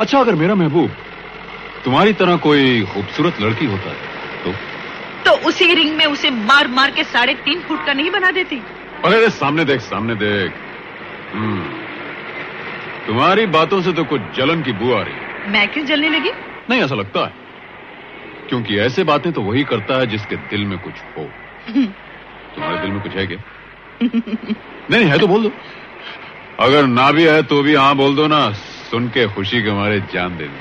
Speaker 9: अच्छा अगर मेरा महबूब तुम्हारी तरह कोई खूबसूरत लड़की होता है तो?
Speaker 11: तो उसी रिंग में उसे मार मार के साढ़े तीन फुट का नहीं बना देती?
Speaker 9: अरे सामने देख सामने देख।
Speaker 13: तुम्हारी बातों से तो कुछ जलन की बू आ रही है।
Speaker 11: मैं क्यों जलने लगी?
Speaker 13: नहीं ऐसा लगता है। क्योंकि ऐसे बातें तो वही करता है जिसके दिल में कुछ हो। तुम्हारे दिल में कुछ है क्या? नहीं है तो बोल दो। अगर ना भी है तो भी हाँ बोल दो ना सुन के खुशी के मारे जान दे दो।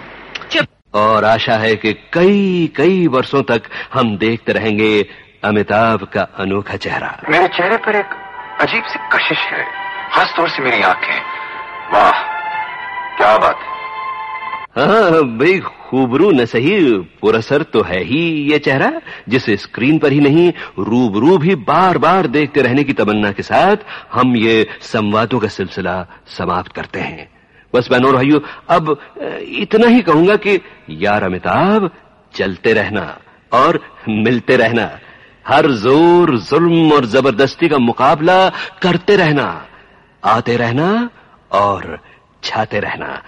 Speaker 3: और आशा है कि कई कई वर्षों तक हम देखते रहेंगे अमिताभ का अनोखा चेहरा।
Speaker 8: मेरे चेहरे पर एक अजीब सी कशिश है। खास तौर से मेरी आँखें। वाह, क्या बात है।
Speaker 3: हाँ भाई खूबरू न सही पुरसर तो है ही ये चेहरा, जिसे स्क्रीन पर ही नहीं, रूबरू भी बार बार देखते रहने की तमन्ना के साथ हम ये संवादों का सिलसिला समाप्त करते हैं। बस बहनों, भाइयों, अब इतना ही कहूँगा कि, यार अमिताभ, चलते रहना और मिलते रहना। हर ज़ोर जुल्म और ज़बरदस्ती का मुकाबला करते रहना। आते रहना और छाते रहना।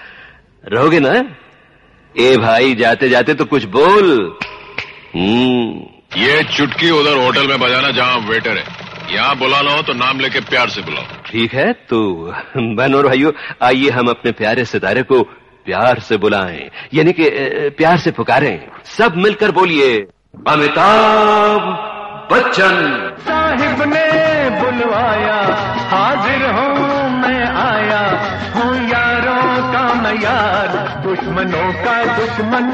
Speaker 3: रहोगे ना? ए भाई जाते जाते तो कुछ बोल। हम्म।
Speaker 13: ये चुटकी उधर होटल में बजाना जहाँ वेटर है। यहाँ बुलाना हो तो नाम लेके प्यार से बुलाओ।
Speaker 3: ठीक है तो बहन और भाइयों आइए हम अपने प्यारे सितारे को प्यार से बुलाएँ। यानी कि प्यार से पुकारें। सब मिलकर बोलिए अमिताभ बच्चन।
Speaker 7: साहिब ने बुलवाया हाजिर हूँ मैं आया। हूँ यारों का मैं यार दुश्मनों का दुश्मन।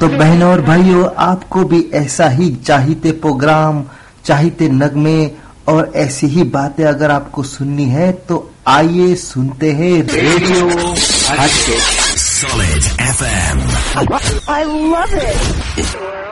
Speaker 1: तो बहनों और भाइयों आपको भी ऐसा ही चाहते प्रोग्राम चाहते नगमे और ऐसी ही बातें अगर आपको सुननी है तो आइए सुनते हैं रेडियो। हटके
Speaker 28: Solid FM.
Speaker 14: I love it.